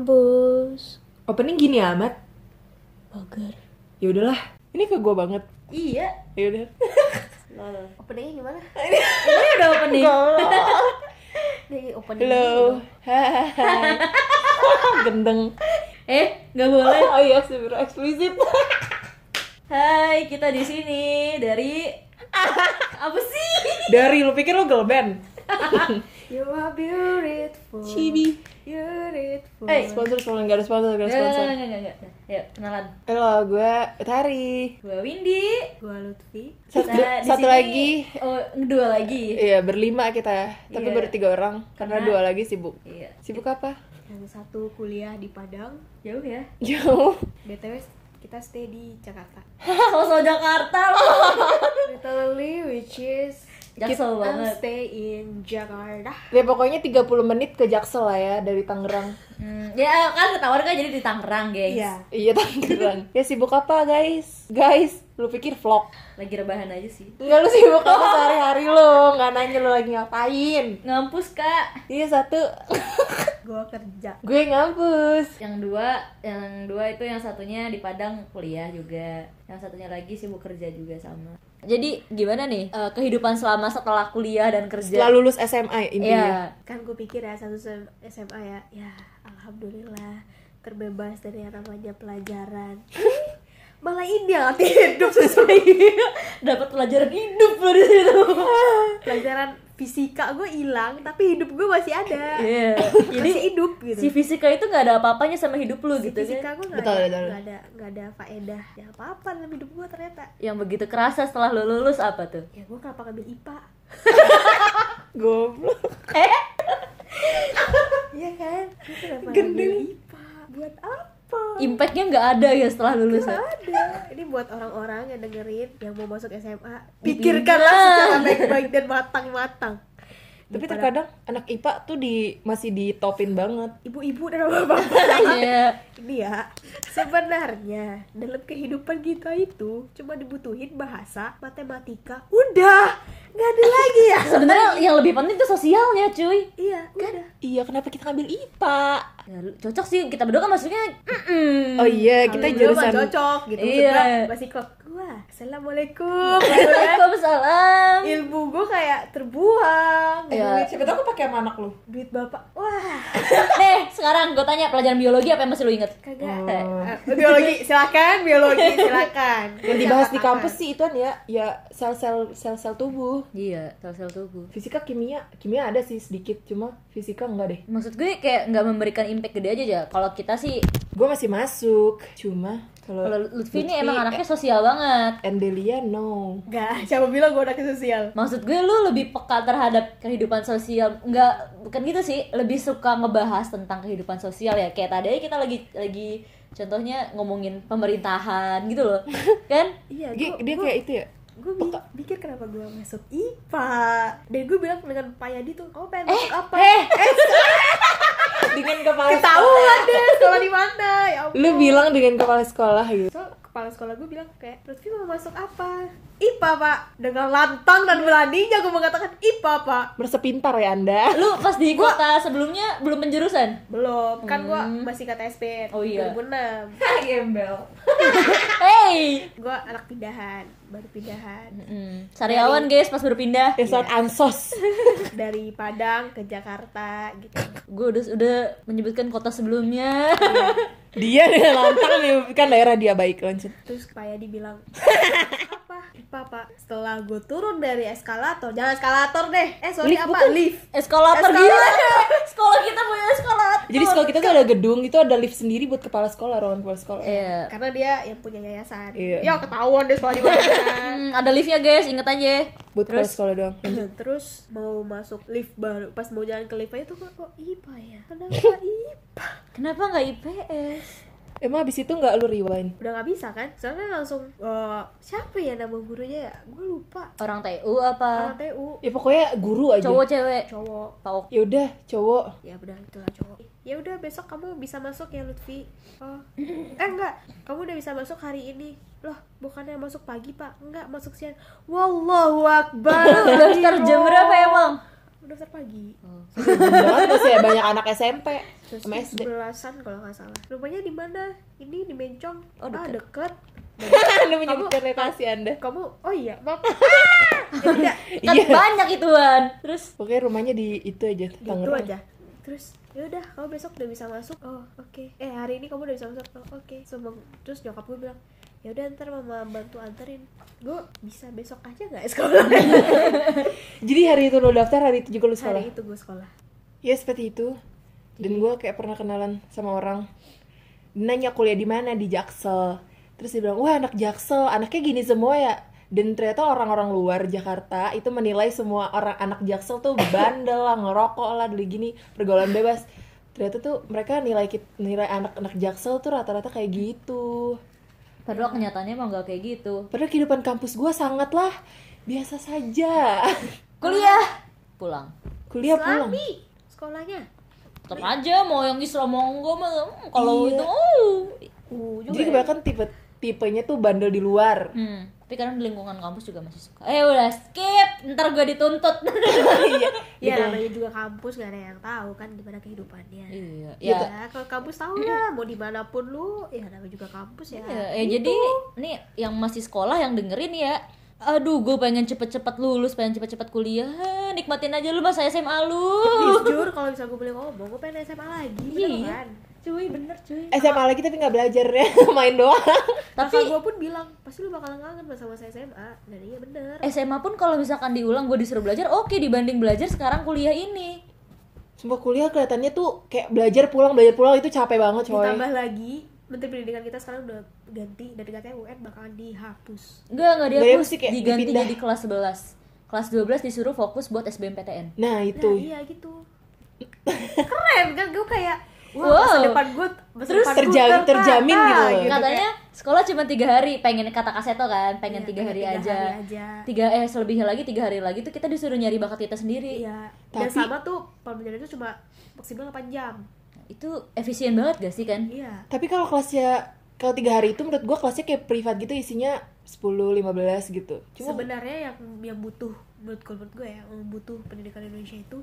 kampus. Opening gini amat. Mager. Ya udahlah. Ini ke gue banget. Iya. Ya udah. Openingnya gimana? Ini udah opening. Nih opening. Halo. Hai. Gendeng. Eh, nggak boleh. Oh iya, super eksplisit. Hai, kita di sini dari apa sih? Dari lu pikir lu girl band? You are beautiful. Cibi. Beautiful. Eh, Sponsor sponsor enggak ada sponsor, enggak ada Enggak, sponsor. enggak, enggak, enggak, enggak. Yuk, kenalan. Halo, gue Tari. Gue Windy. Gua Lutfi. Satu, di satu sini- lagi. Oh, dua lagi. Iya, berlima kita. Tapi Iya. baru tiga orang karena Karena- dua lagi sibuk. Iya. Sibuk apa? Yang satu kuliah di Padang. Jauh ya. Jauh. BTW kita stay di Jakarta. Sosok Jakarta loh. Literally which is Jaksel I'm banget. stay in Jakarta. Ya pokoknya 30 menit ke Jaksel lah ya dari Tangerang. Hmm, ya kan ketahuan kan jadi di Tangerang, guys. Iya. Iya Tangerang. ya sibuk apa guys? Guys, lu pikir vlog? Lagi rebahan aja sih. Enggak lu sibuk apa sehari-hari lu? Nggak nanya lu lagi ngapain? Ngampus, Kak. Iya satu. Gua kerja. gue ngampus. Yang dua, yang dua itu yang satunya di Padang kuliah juga. Yang satunya lagi sibuk kerja juga sama. Jadi gimana nih eh, kehidupan selama setelah kuliah dan kerja? Setelah lulus SMA Iya. intinya. Kan gue pikir ya satu SMA ya, ya alhamdulillah terbebas dari yang namanya pelajaran. Malah ini yang hidup sesuai Dapat pelajaran hidup di situ. pelajaran fisika gue hilang tapi hidup gue masih ada. Iya. Jadi Jadi hidup gitu. si fisika itu nggak ada apa-apanya sama hidup lu gitu fisika kan. gue nggak Betul, ada, betul. nggak ada nggak ada faedah ya apa apa dalam hidup gue ternyata Yang begitu kerasa setelah lu lulus apa tuh? ya gue kenapa ngambil IPA Goblok. Iya kan gue kenapa Gendeng. ngambil IPA buat apa Impactnya nggak ada ya setelah lulus ya? Nggak ada. Ini buat orang-orang yang dengerin yang mau masuk SMA pikirkanlah secara baik-baik dan matang-matang Tapi Daripada terkadang anak IPA tuh di masih ditopin banget. ibu-ibu dan bapak-bapak Iya. ini ya sebenarnya dalam kehidupan kita itu cuma dibutuhin bahasa matematika udah nggak ada lagi ya Sebenarnya yang lebih penting itu sosialnya, cuy. iya udah Iya, kenapa kita ngambil IPA? Ya, cocok sih kita berdua kan maksudnya mm-mm. Oh iya, kita jurusan cocok gitu Iya. Masih kok wah assalamualaikum kan. Waalaikumsalam. ilmu gue kayak terbuang Iya. Siapa tahu aku pakai sama anak lu. duit bapak wah Nih, sekarang gue tanya pelajaran biologi apa yang masih lu inget? kagak Oh. Eh, biologi silakan biologi silakan Yang dibahas di kampus sih itu ya, ya sel-sel sel-sel tubuh. Iya, sel-sel tubuh. Fisika kimia, kimia ada sih sedikit, cuma fisika enggak deh. Maksud gue kayak nggak memberikan impact gede aja ya. Kalau kita sih, Gue masih masuk, cuma kalau kalau Lutfi ini emang anaknya sosial banget. Endelia no. Enggak, siapa bilang gue anaknya sosial Maksud gue lu lebih peka terhadap kehidupan sosial Nggak, bukan gitu sih Lebih suka ngebahas tentang kehidupan sosial ya Kayak tadi kita lagi lagi contohnya ngomongin pemerintahan gitu loh Kan? Iya, gua, dia gua, kayak itu ya. gue mikir kenapa gue masuk IPA Dan gue bilang dengan Pak Yadi tuh, kamu pengen masuk apa? Eh, Dengan kepala Ketahuan deh sekolah di mana ya ampun. Lu bilang dengan kepala sekolah gitu. So, kepala sekolah gue bilang kayak, Lutfi mau masuk apa? IPA pak Dengan lantang dan beraninya gue mengatakan IPA pak Merasa pintar ya Anda. lu pas di kota sebelumnya belum penjurusan? Belum, kan gue masih KTSP Oh iya. 2006 Gembel. Hey! Gue anak pindahan, baru pindahan Mm, Sariawan guys pas berpindah Ya saat ansos. Dari Padang ke Jakarta gitu Gue udah, udah menyebutkan kota sebelumnya Dia dengan lantang menyebutkan daerah dia baik lanjut. Terus Pak Yadi bilang Apa? IPA pak Setelah gue turun dari eskalator Jangan eskalator deh Eh sorry Lift, apa? bukan? Lift Eskalator Eskalator. gila Sekolah kita punya eskalator Jadi sekolah kita tuh ada gedung, itu ada lift sendiri buat kepala sekolah, ruangan kepala sekolah. Iya Karena dia yang punya yayasan Iya. Ya ketahuan deh sekolah di mana Hmm, ada liftnya guys, inget aja. Buat kepala sekolah doang. Terus mau masuk lift baru Pas mau jalan ke lift aja tuh kok kok IPA ya Kenapa IPA? Kenapa nggak IPS? Emang abis itu nggak lu rewind? Udah gak bisa kan? Soalnya langsung eh, Siapa ya nama gurunya ya? Gue lupa Orang TU apa? Orang TU Ya pokoknya guru aja. Cowok cewek? Cowok Pauk. Ya udah, cowok. ya udah itulah cowok ya udah besok kamu bisa masuk ya Lutfi oh eh enggak kamu udah bisa masuk hari ini loh bukannya masuk pagi pak enggak masuk siang wallahu akbar Daftar jam berapa emang? Daftar pagi. Oh. banget masih ya banyak anak SMP terus sama SD sebelasan kalau nggak salah. Rumahnya di mana? Ini di Mencong. Oh, ah deket. deket. Anda menyebutkan lokasi anda. Kamu oh iya maaf. Tidak Kan Iya. banyak ituan. Terus pokoknya rumahnya di itu aja gitu Tangerang. aja. Terus ya udah kamu besok udah bisa masuk. Oh oke. Eh hari ini kamu udah bisa masuk. Oh oke. Semua- terus nyokap gue bilang ya udah ntar mama bantu anterin. Gue bisa besok aja nggak sekolah? Jadi hari itu lo daftar hari itu juga lo sekolah? Hari itu gue sekolah. Ya seperti itu. Dan gue kayak pernah kenalan sama orang. Nanya kuliah di mana? Di Jaksel. Terus dia bilang wah anak Jaksel anaknya gini semua ya. Dan ternyata orang-orang luar Jakarta itu menilai semua orang anak Jaksel tuh bandel lah ngerokok lah dulu gini pergaulan bebas. Ternyata tuh mereka nilai nilai anak-anak Jaksel tuh rata-rata kayak gitu padahal kenyataannya emang gak kayak gitu. padahal kehidupan kampus gue sangatlah biasa saja Kuliah pulang. kuliah pulang Islami sekolahnya Tetap aja mau yang Islam mau enggak mah hmm, kalau Iya. itu oh. Uh, juga jadi ya. kebanyakan tipe tipenya tuh bandel di luar Hmm, tapi kadang di lingkungan kampus juga masih suka. Eh udah skip, ntar gue dituntut. iya ya gitu. namanya juga kampus gak ada yang tahu kan gimana kehidupannya iya, ya, ya. kalau kampus tahu lah mau di mana pun lu ya namanya juga kampus ya Ya, ya jadi nih yang masih sekolah yang dengerin ya. Aduh, gue pengen cepet-cepet lulus, pengen cepet-cepet kuliah. Nikmatin aja lu masa SMA lu. jujur kalau bisa gue boleh ngomong gue pengen SMA lagi Iya. Cuy, bener cuy. SMA lagi tapi nggak belajar ya main doang Tapi gue pun bilang pasti lu bakal kangen masa-masa SMA dan iya bener SMA pun kalau misalkan diulang gue disuruh belajar, oke dibanding belajar sekarang kuliah ini. Sumpah kuliah kelihatannya tuh kayak belajar pulang belajar pulang itu capek banget coy ditambah lagi Menteri Pendidikan kita sekarang udah ganti dari katanya UN bakalan dihapus Enggak, enggak Nggak dihapus, sih, kayak diganti dipindah. jadi kelas 11. Kelas 12 disuruh fokus buat SBMPTN. Nah nah itu iya gitu keren kan gue kayak wah Wow. masa depan gue masa Terus depan gua terjamin- tertata, terjamin gitu loh. Katanya sekolah cuma tiga hari, pengen kata kaseto kan, pengen Iya, tiga hari tiga aja. hari aja. Tiga eh selebihnya lagi tiga hari lagi tuh kita disuruh nyari bakat kita sendiri. iya dan Tapi- sama tuh pembelajaran itu cuma maksimal 8 jam Itu efisien banget gak sih kan? iya Tapi kalau kelasnya kalau tiga hari itu menurut gua kelasnya kayak privat gitu isinya 10 15 gitu. Cuma sebenarnya yang yang butuh menurut gue menurut gue ya yang butuh pendidikan Indonesia itu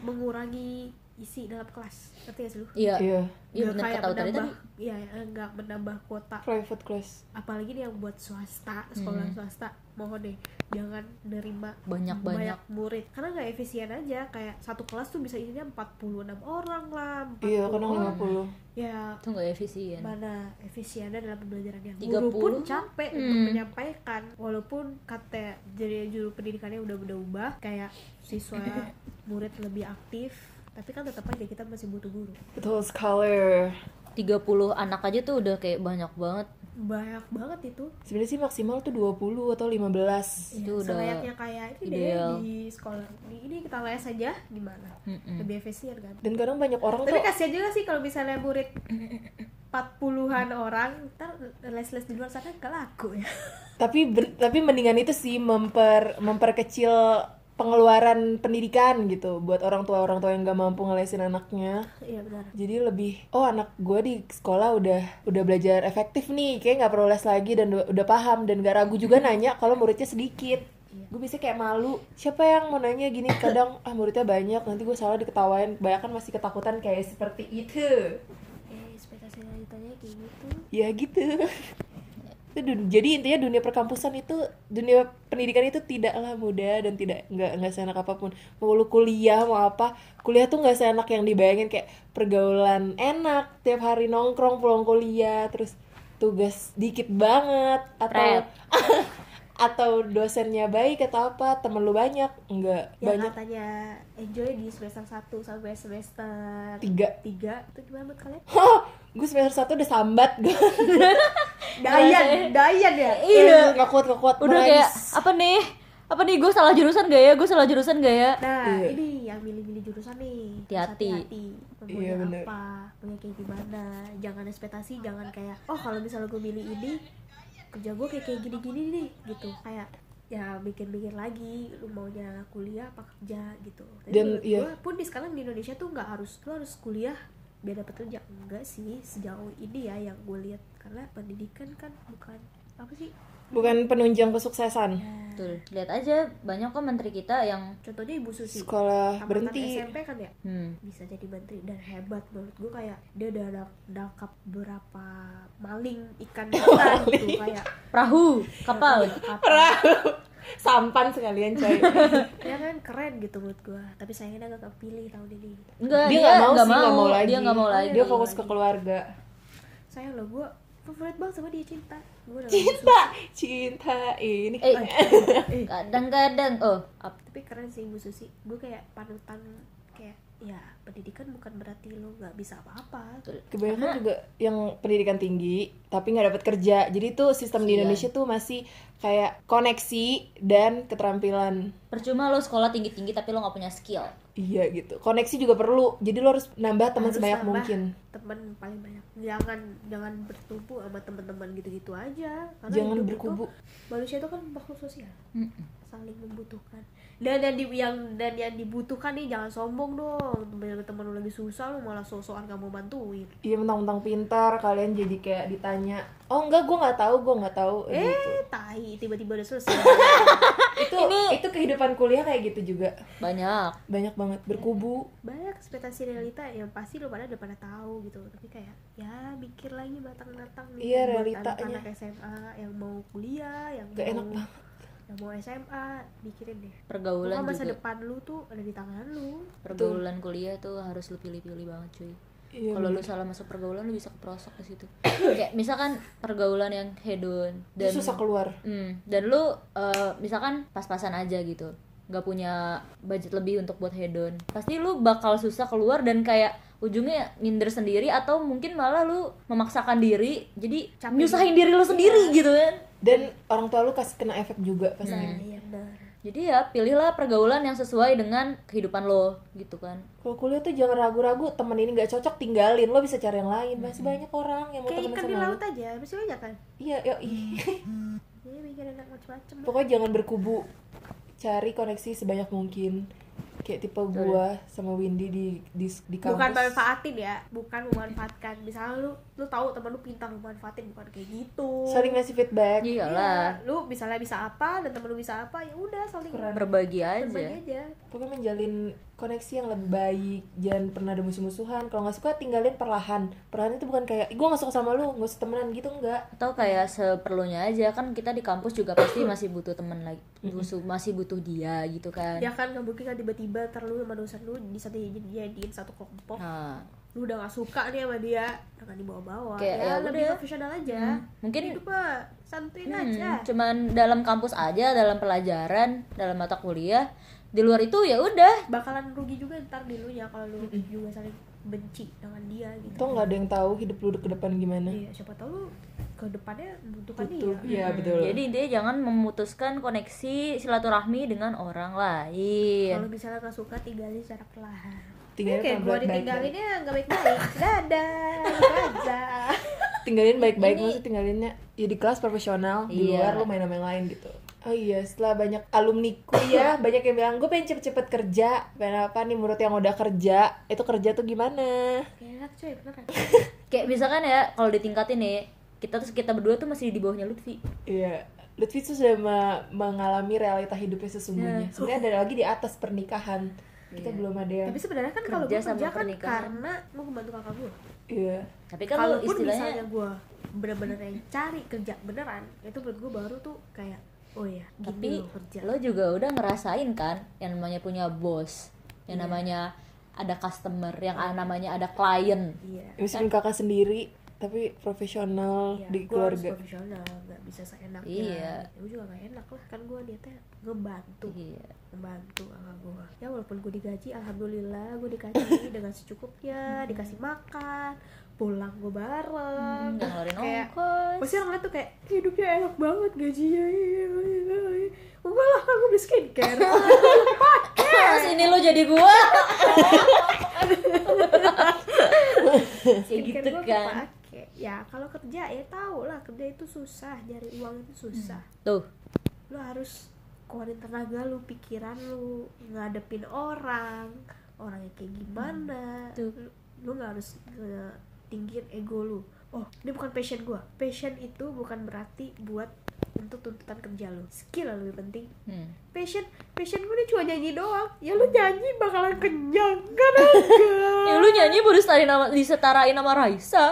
mengurangi isi dalam kelas ngerti gak sih lu Iya. iya Iya Nggak bener kayak kata tadi iya enggak menambah kuota private class. apalagi nih yang buat swasta sekolah Hmm. swasta mohon deh jangan nerima Banyak-banyak. murid karena nggak efisien aja kayak satu kelas tuh bisa isinya 46 orang lah 40 Iya, orang. 50. ya Itu gak efisien. mana efisiennya dalam pembelajaran yang 30. guru pun capek untuk Hmm. menyampaikan walaupun kata jadi juru pendidikannya udah udah ubah kayak siswa murid lebih aktif tapi kan tetap aja kita masih butuh guru Betul sekali. 30 anak aja tuh udah kayak banyak banget. banyak banget itu Sebenarnya sih maksimal tuh 20 atau 15. Itu ya, udah selayaknya kayak ini ideal. deh di sekolah ini, ini kita les aja gimana Mm-mm. lebih efisien kan Dan kadang banyak orang tapi tuh kasihan juga sih kalau misalnya murid 40-an orang ntar les-les di luar sana gak laku ya tapi tapi mendingan itu sih memper memperkecil pengeluaran pendidikan gitu buat orang tua orang tua yang gak mampu ngelesin anaknya. Iya benar. Jadi lebih oh anak gue di sekolah udah udah belajar efektif nih kayak nggak perlu les lagi dan udah, paham dan gak ragu juga nanya kalau muridnya sedikit. Gue bisa kayak malu siapa yang mau nanya gini? Kadang ah muridnya banyak nanti gue salah diketawain. Banyak kan masih ketakutan kayak seperti itu. Eh ekspektasi lanjutannya kayak gitu. Ya gitu itu dun- jadi intinya dunia perkampusan itu dunia pendidikan itu tidaklah mudah dan tidak nggak nggak seenak apa pun. Mau lu kuliah mau apa kuliah tuh nggak seenak yang dibayangin kayak pergaulan enak tiap hari nongkrong pulang kuliah terus tugas dikit banget atau atau dosennya baik atau apa temen lu banyak nggak yang banyak. katanya enjoy di semester 1 sampai semester tiga. 3 itu gimana menurut kalian? gue semester satu udah sambat gue Dayan, Dayan ya? Iya. nggak kuat nggak kuat Udah kayak apa nih? Apa nih gue salah jurusan gak ya? Gue salah jurusan gak ya? Nah, Iya. ini yang milih-milih jurusan nih. Hati-hati. Iya, bener. apa? Maunya kayak gimana? Jangan ekspektasi, jangan kayak oh kalau misalnya gue milih ini kerja gue kayak kayak gini-gini nih gitu. Kayak ya bikin-bikin lagi lu maunya kuliah apa kerja gitu. Tapi Dan, iya. gua pun di sekarang di Indonesia tuh nggak harus lu harus kuliah biar dapat kerja enggak sih sejauh ini ya yang gue lihat. Karena pendidikan kan bukan apa sih? Bukan penunjang kesuksesan. Betul. Lihat aja banyak kok menteri kita yang contohnya ibu susi. Sekolah Tamatan berhenti. SMP kan ya? Hmm, bisa jadi menteri dan hebat menurut gue kayak dia udah nangkap berapa maling ikan ikan gitu kayak perahu, kapal. apa sampan sekalian coy. Ya kan keren gitu menurut gue tapi sayangnya dia gak kepilih tahun ini. Enggak, dia nggak mau nggak sih nggak mau. lagi. Dia nggak mau lagi. dia fokus ke keluarga. Sayang loh gue favorit banget sama dia cinta. Udah cinta! cinta ini. Eh, kadang-kadang oh, ap- tapi keren sih ibu susi. Gue kayak panutan kayak ya pendidikan bukan berarti lo nggak bisa apa-apa. Kebanyakan juga yang pendidikan tinggi tapi nggak dapat kerja. Jadi tuh sistem di Iya. Indonesia tuh masih kayak koneksi dan keterampilan percuma lo sekolah tinggi-tinggi tapi lo nggak punya skill. iya gitu. Koneksi juga perlu. Jadi lo harus nambah teman Harus sebanyak nambah mungkin. teman paling banyak. Jangan jangan bertumpu sama teman-teman gitu-gitu aja. Karena jangan hidup itu- berkubu. manusia itu kan makhluk sosial. Mm-mm. saling membutuhkan. Dan yang di yang dan yang dibutuhkan nih jangan sombong dong. Temen temen lu lagi susah lu malah sosokan gak mau bantuin. Iya mentang-mentang pintar kalian jadi kayak ditanya oh enggak gue nggak tahu gue nggak tahu gitu. eh tai tiba-tiba udah selesai. Itu itu kehidupan kuliah kayak gitu juga Banyak. banyak banget berkubu banyak ekspektasi realita yang pasti lu pada udah pada tahu gitu tapi kayak ya mikir lagi matang-matang nih Iya, buat realitanya. anak-anak SMA yang mau kuliah yang Gak mau enak banget. yang mau SMA mikirin deh Pergaulan masa juga. depan lu tuh ada di tangan lu Pergaulan kuliah tuh harus lu pilih-pilih banget cuy. Iya, Kalau lu salah masuk pergaulan lu bisa keprosok ke situ. Kayak misalkan pergaulan yang hedon dan susah keluar. Hmm, dan lu eh, misalkan pas-pasan aja gitu nggak punya budget lebih untuk buat hedon pasti lu bakal susah keluar dan kayak ujungnya minder sendiri atau mungkin malah lu memaksakan diri jadi Capek nyusahin diri lu sendiri gitu kan. Dan orang tua lu kasih kena efek juga pasti nah iya benar jadi ya pilihlah pergaulan yang sesuai dengan kehidupan lo gitu kan. Kalau kuliah tuh jangan ragu-ragu temen ini nggak cocok tinggalin. Lo bisa cari yang lain. Masih banyak orang yang mau kayak ikan di sama lo. laut aja masih banyak kan? Iya yo. Jadi mikir enak macam-macam pokoknya jangan berkubu. Cari koneksi sebanyak mungkin kayak tipe gua sama Windy di di, di kampus. Bukan manfaatin ya bukan memanfaatkan. Misalnya lu lu tahu temen lu pintar lu manfaatin bukan kayak gitu. Saling ngasih feedback. Iyalah Iya, lu misalnya bisa apa dan temen lu bisa apa ya udah saling berbagi aja. Berbagi aja. Pokoknya menjalin koneksi yang lebih baik jangan pernah ada musuh-musuhan. Kalau nggak suka tinggalin perlahan. Perlahan itu bukan kayak gue nggak suka sama lu nggak usah temenan gitu enggak atau kayak seperlunya aja kan kita di kampus juga pasti masih butuh teman lagi butuh masih butuh dia gitu kan. Ya kan nggak mungkin kan tiba-tiba ntar lu sama dosen lu bisa dijadiin satu kelompok. Nah. Lu udah gak suka nih sama dia jangan dibawa-bawa. Kayak, ya, ya lebih udah. profesional aja. Mungkin hidup santuin Hmm, aja. cuman dalam kampus aja, dalam pelajaran, dalam mata kuliah. Di luar itu ya udah. bakalan rugi juga ntar di lu ya kalau lu juga saling benci dengan dia gitu. Toh nggak ada yang tahu hidup lu ke depan gimana. Iya siapa tahu lu ke depannya membutuhkan butuh dia. iya betul. Jadi intinya jangan memutuskan koneksi silaturahmi dengan orang lain. kalau misalnya gak suka tinggalin secara perlahan tinggalin gue baik-baik ditinggalinnya gak baik-baik. Dadah aja tinggalin baik-baik maksudnya tinggalinnya ya di kelas profesional di Iya. luar lu main sama yang lain gitu. Oh iya setelah banyak alumni kuliah banyak yang bilang gue pengen cepet-cepet kerja. Pengen apa nih menurut yang udah kerja itu kerja tuh gimana? Enak cuy beneran Kayak misalkan ya kalau ditingkatin nih, kita tuh kita berdua tuh masih di bawahnya Lutfi. iya Lutfi tuh sudah me- mengalami realita hidupnya sesungguhnya. Sebenarnya ada lagi di atas pernikahan kita belum ada yang tapi sebenarnya kan kalau gue Kerja kan pernikahan. karena mau membantu kakak gue iya Tapi kan lu kalaupun istilahnya misalnya gue bener-bener yang cari kerja beneran itu menurut gue baru tuh kayak oh ya tapi gini loh kerja lo juga udah ngerasain kan yang namanya punya bos, yang Iya. namanya ada customer, yang namanya ada klien. iya meskipun kakak sendiri tapi profesional Iya, di gua harus keluarga profesional nggak bisa seenaknya Iya. gue juga gak enak lah kan gue niatnya ngebantu Iya. membantu kakak gue ya walaupun gue digaji alhamdulillah gue dikasih dengan secukupnya dikasih makan pulang gue bareng Nggak ngeluarin kayak ongkos. pasti orang tuh kayak hidupnya enak banget gajinya iya, iya, iya. enggak lah kan gue beli skincare Terus ini lo jadi gua. Kayak skincare gitu gue kan. Ya kalau kerja ya tau lah kerja itu susah nyari uang itu susah. Tuh, lu harus keluarin tenaga lu pikiran lu ngadepin orang. Orang yang kayak gimana? Tuh. lu, lu nggak harus tinggiin ego lu. Oh ini bukan passion gua. Passion itu bukan berarti buat untuk tuntutan kerja lo skill lebih penting. Hmm. passion passion gue cuma nyanyi doang. Ya lu nyanyi bakalan kenyang. Kan Ya lu nyanyi baru disetarain nama, disetarain sama Raisa.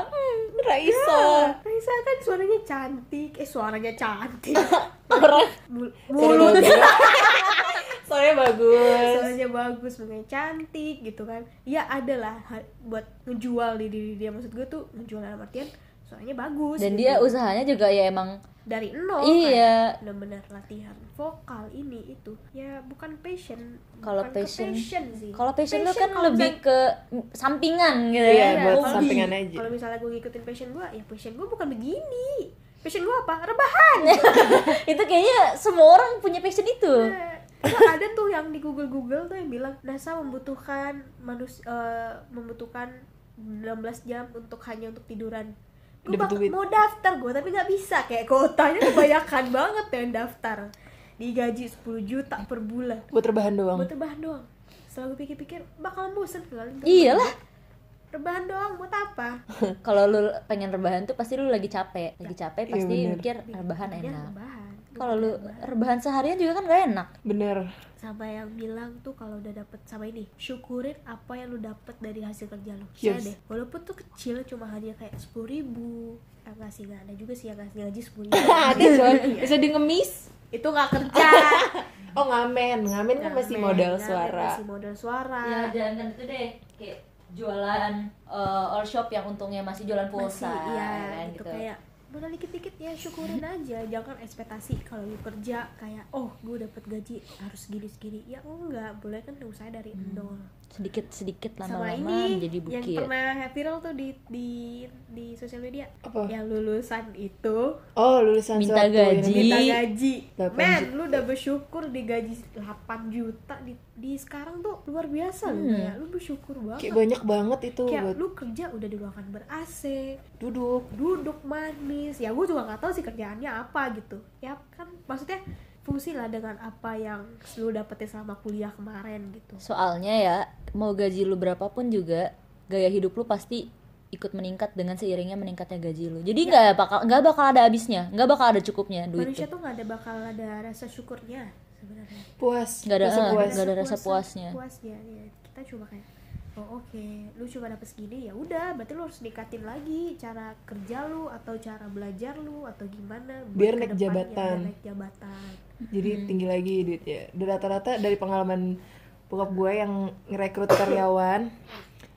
Raisa. Raisa kan suaranya cantik. Eh suaranya cantik. Orang Mul- mulut. mulut soalnya bagus. Suaranya bagus makanya cantik gitu kan. Ya ada lah. Ha- buat ngejual di diri dia. Maksud gue tuh ngejual dalam artian suaranya bagus Dan gitu. dia usahanya juga ya emang dari nol Iya. kan benar-benar latihan vokal ini itu ya bukan passion Kalau ke passion- sih kalau passion lu kan kalau lebih misal- ke sampingan gitu Iya, ya. buat sampingan aja. kalau misalnya gue ngikutin passion gue ya passion gue bukan begini passion gue apa rebahan itu kayaknya semua orang punya passion itu. Nah, itu ada tuh yang di Google Google tuh yang bilang NASA membutuhkan manus eh, membutuhkan 16 jam untuk hanya untuk tiduran. Gue Dapat duit. mau daftar gue tapi nggak bisa kayak kotanya kebanyakan banget yang daftar. Digaji 10 juta per bulan. buat rebahan doang Buat rebahan doang. Setelah gue pikir-pikir bakalan bosen kali. Iyalah. Rebahan doang buat apa? Kalau lu pengen rebahan tuh pasti lu lagi capek. Lagi capek Iya, pasti bener. mikir rebahan Intinya enak. Rebahan. Kalau lu rebahan seharian juga kan gak enak. bener. Sama yang bilang tuh kalau udah dapet sama ini syukurin apa yang lu dapet dari hasil kerja lu. Yes. deh walaupun tuh kecil cuma hanya kayak sepuluh ribu yang ngasih nggak ada juga sih yang ngasih gaji sepuluh ribu. Ada coy. Bisa di ngemis. Itu nggak kerja. Oh ngamen. Ngamen kan masih modal ngamen suara. masih modal suara. Ya jangan kan itu deh. Kayak jualan eh, all shop yang untungnya masih jualan masih pulsa iya ya kan, gitu. kayak modal dikit-dikit ya syukurin aja. Jangan ekspektasi kalau lu kerja kayak oh gue dapet gaji harus segini ya enggak. Boleh kan usaha dari nol sedikit sedikit sama lama-lama ini jadi yang bukit. pernah viral tuh di di di sosial media. Apa? yang lulusan itu oh lulusan Minta suatu gaji. ini. minta gaji. 8 men lu udah bersyukur digaji 8 juta di, di sekarang tuh luar biasa lu kayak lu bersyukur banget. Kayak banyak banget itu kayak buat lu kerja udah di ruangan ber AC duduk. duduk manis. Ya gue juga nggak tahu sih kerjaannya apa gitu. Ya kan maksudnya fungsi lah dengan apa yang lu dapetin selama kuliah kemarin gitu. Soalnya ya mau gaji lu berapapun juga gaya hidup lu pasti ikut meningkat dengan seiringnya meningkatnya gaji lu. Jadi nggak bakal nggak bakal ada habisnya nggak bakal ada cukupnya duit manusia tuh tuh nggak ada bakal ada rasa syukurnya sebenarnya. Puas Nggak ada, rasa eh, puas. nggak ada rasa puasnya. puasnya ya kita cuma kayak oh oke lu cuma dapet segini ya udah berarti lu harus ningkatin lagi cara kerja lu atau cara belajar lu atau gimana Biar naik jabatan. biar naik jabatan jadi tinggi lagi duitnya. Rata-rata dari pengalaman bokap gue yang ngerekrut karyawan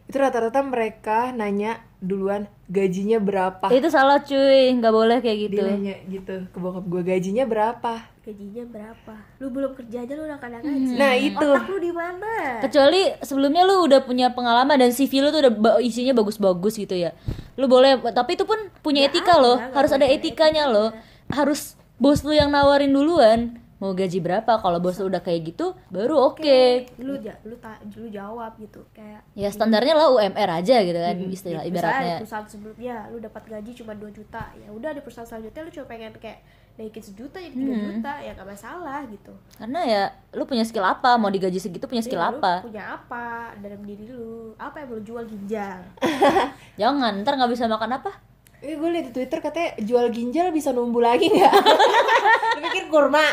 itu rata-rata mereka nanya duluan gajinya berapa? Itu salah cuy. Nggak boleh kayak gitu. dia nanya gitu ke bokap gue gajinya berapa? Gajinya berapa? Lu belum kerja aja lu udah kadang gaji nah itu. Otak lu di mana? Kecuali sebelumnya lu udah punya pengalaman dan CV lu tuh udah ba- isinya bagus-bagus gitu ya. Lu boleh tapi itu pun punya Nggak etika ada, loh harus ada etikanya etika. loh. Harus bos lu yang nawarin duluan mau gaji berapa? Kalau bos lu udah kayak gitu baru oke. Lu ja, lu ta, lu jawab gitu kayak ya standarnya lah UMR aja gitu kan istilah misalnya di ibaratnya. perusahaan sebelumnya lu dapat gaji cuma 2 juta ya udah di perusahaan selanjutnya lu cuma pengen kayak naikin sejuta jadi 3 Hmm. juta ya gak masalah gitu. Karena ya lu punya skill apa? Mau digaji segitu punya skill lu apa? punya apa dalam diri lu? Apa yang lu jual ginjal? Jangan ntar nggak bisa makan apa Eh, gue liat di Twitter katanya jual ginjal bisa numbuh lagi nggak? Lu pikir kurma?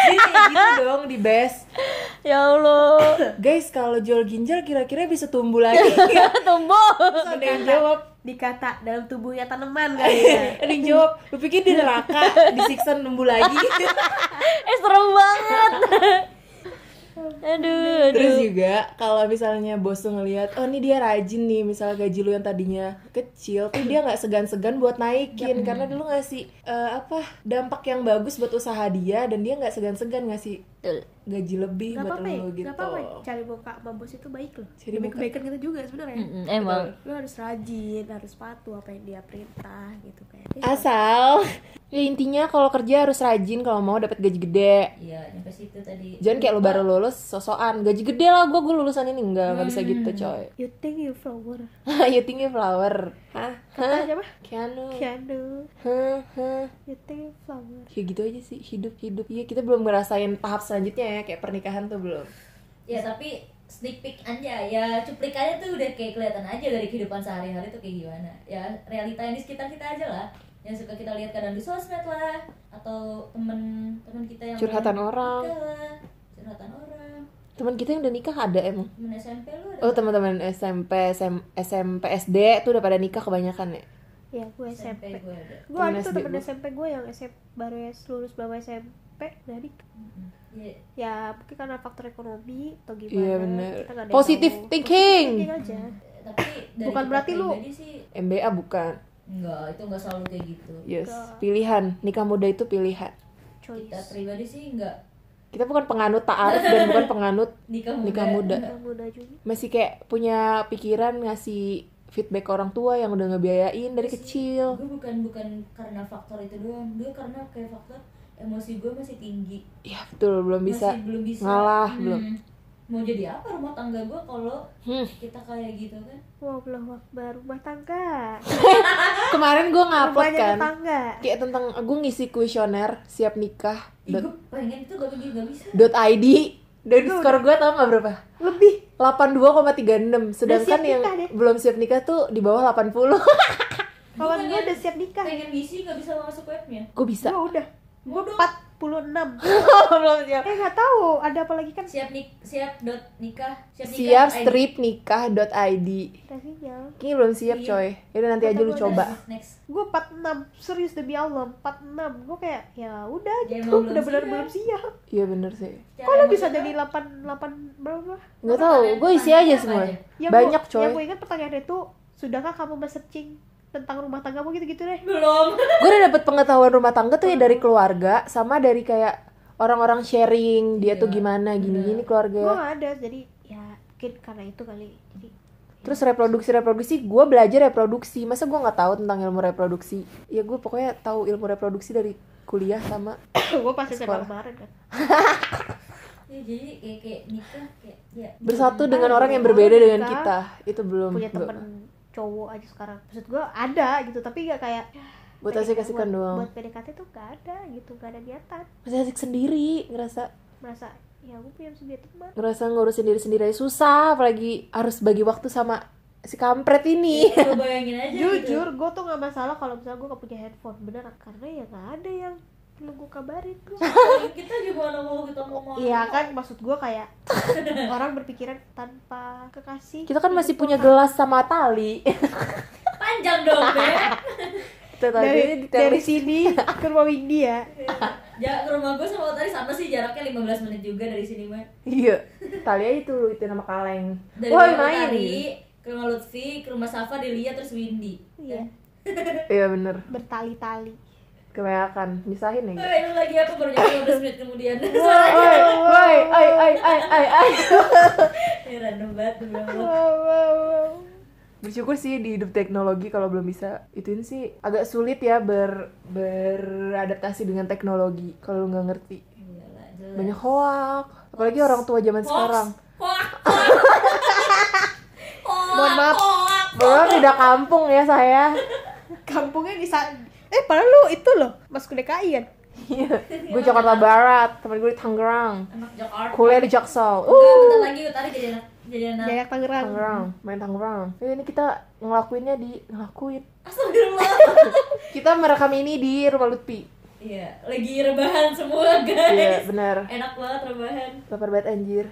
Jadi kayak gitu dong di best. ya Allah Guys, kalau jual ginjal kira-kira bisa tumbuh lagi nggak? tumbuh Terus ada yang jawab, dikata dalam tubuhnya tanaman kali ya ada yang jawab, lu pikir di neraka disiksa numbuh lagi? eh serem banget aduh aduh. Terus juga kalau misalnya bos tuh ngelihat, oh ini dia rajin nih, misalnya gaji lu yang tadinya kecil, tuh dia nggak segan-segan buat naikin. Karena dulu ngasih eh, apa dampak yang bagus buat usaha dia dan dia nggak segan-segan ngasih Betul. gaji lebih Gak buat apa-apa ya, lu gitu. gak apa-apa cari muka sama bos itu baik loh Cari Demi muka. kebaikan kita juga sebenarnya Mm-mm, emang Lu harus rajin, harus patuh apa yang dia perintah gitu kayak Asal ya intinya kalau kerja harus rajin kalau mau dapat gaji gede. iya nyampe situ tadi Jangan kayak lu baru lulus sosokan gaji gede lah gue gue lulusan ini enggak nggak bisa gitu coy. You think you flower you think you flower? Hah? Hah? Kata siapa? Keanu. Keanu Hah? Hah? You think you flower Ya gitu aja sih hidup hidup. Iya kita belum ngerasain tahap selanjutnya ya kayak pernikahan tuh belum. ya tapi sneak peek aja. Ya cuplikannya tuh udah kayak kelihatan aja dari kehidupan sehari-hari tuh kayak gimana. Ya realita yang di sekitar kita aja lah. Yang suka kita lihat kadang di sosmed lah atau temen temen kita yang Curhatan udah orang. lah, curhatan orang. Teman kita yang udah nikah ada emang? Temen SMP lu ada oh teman-teman SMP SM, SMP SD tuh udah pada nikah kebanyakan ya? Ya gue SMP gue ada gue ada. Tuh temen. SMP gue yang SMP baru ya lulus bawa SMP dari Iya. ya mungkin karena faktor ekonomi atau gimana Iya, bener. tahu. thinking. Positive thinking aja. Tapi dari Bukan berarti lu- sih MBA bukan. Enggak itu enggak selalu kayak gitu. Yes Enggak. pilihan. Nikah muda itu pilihan. Choice. Kita pribadi sih enggak kita bukan penganut ta'aruf dan bukan penganut nikah muda, nikah muda. Nikah muda juga. Masih kayak punya pikiran ngasih feedback ke orang tua yang udah ngebiayain dari kecil. Gue bukan bukan karena faktor itu doang. Gue karena kayak faktor emosi gue masih tinggi. Ya betul belum bisa masih belum bisa. ngalah, Hmm. belum. mau jadi apa rumah tangga gue kalau Hmm. kita kayak gitu kan? Wow belum wakbar rumah tangga. Kemarin gue ngupload rumahnya kan tetangga. kayak tentang gue ngisi kuesioner siap nikah Ih, dot, gue pengen itu gak bisa dot id dan skor gue tau gak berapa? Lebih. 82,36 sedangkan yang nikah deh. belum siap nikah tuh di bawah 80 kawan gue udah siap nikah. pengen ngisi gak bisa masuk webnya. Gue bisa. Gue udah gue Waduh. 46 belum siap. Eh nggak tahu. Ada apa lagi kan? Siap nik siap dot nikah. Siap nikah siap strip nikah dot id sinyal kayaknya belum siap Iya. coy. Yaudah nanti aja lu Kata gua coba. Next, gue 46 serius demi Allah 46 gue kayak ya udah Ya, gitu. udah benar siap. belum siap. Iya bener sih. Cara kok lo bisa jadi 8 8 berapa? Nggak tahu. Gue isi aja semua. Banyak gua, coy. yang gue ingat pertanyaannya itu sudahkah kamu searching tentang rumah tanggamu gitu-gitu deh. Belum. Gue udah dapet pengetahuan rumah tangga tuh ya dari keluarga sama dari kayak orang-orang sharing dia Iya, tuh gimana gini-gini gue keluarga. Gak ada jadi ya mungkin karena itu kali jadi terus reproduksi reproduksi gue belajar reproduksi. Masa gue nggak tahu tentang ilmu reproduksi? Ya gue pokoknya tahu ilmu reproduksi dari kuliah sama gue pas SMA Sekolah. kemarin kan. Ya, jadi kayak kayak nikah kayak ya. Bersatu dengan orang yang berbeda dengan kita. Itu belum punya temen cowok aja sekarang. Maksud gue ada gitu tapi gak kayak buat PDKT asik-asikan buat- doang. buat PDKT tuh gak ada gitu gak ada niatan. Masih asik sendiri ngerasa. Merasa ya gue punya sebagai teman. Ngerasa ngurusin diri sendiri aja susah apalagi harus bagi waktu sama si kampret ini. Bayangin aja gitu. jujur gue tuh gak masalah kalau misalnya gue gak punya handphone beneran karena ya gak ada yang perlu gue kabarin gue kita gimana mau kita mau mau Iya kan maksud gue kayak orang berpikiran tanpa kekasih. Kita kan masih punya gelas sama tali. Panjang dong Beb. Dari dari sini ke rumah Windy ya. Ya ke rumah gue sama tadi sama sih jaraknya 15 menit juga dari sini mah iya. Tali aja itu itu nama kaleng. Dari woi rumah main. Utari ke rumah Lutfi ke rumah Safa Delia terus Windy. Iya. Iya bener. Bertali-tali kebanyakan. Misahin ya Eh, lu lagi apa? Baru nyampe 15 menit kemudian. Woi woi ai ai ai ai ai Ini random banget wow bersyukur sih di hidup teknologi kalau belum bisa. Ituin sih agak sulit ya ber beradaptasi dengan teknologi kalau nggak ngerti. Iyalah, jelas. banyak hoak. Apalagi orang tua zaman Hoax, sekarang. Hoax, hoax. Hoax, Mohon maaf. hoax. belum tidak kampung ya saya. Kampungnya bisa eh padahal lu itu loh masuk DKI kan Iya, gue Jakarta Barat, temen gue di Tangerang, kuliah di Jaksel. Uh, bentar lagi Utari jadi anak jadi anak Tangerang Tangerang, main Tangerang. Ya, ini kita ngelakuinnya di ngelakuin. Astagfirullah Kita merekam ini di rumah Lutfi. Iya, lagi rebahan semua guys Iya, benar. Enak banget rebahan Lapar banget anjir.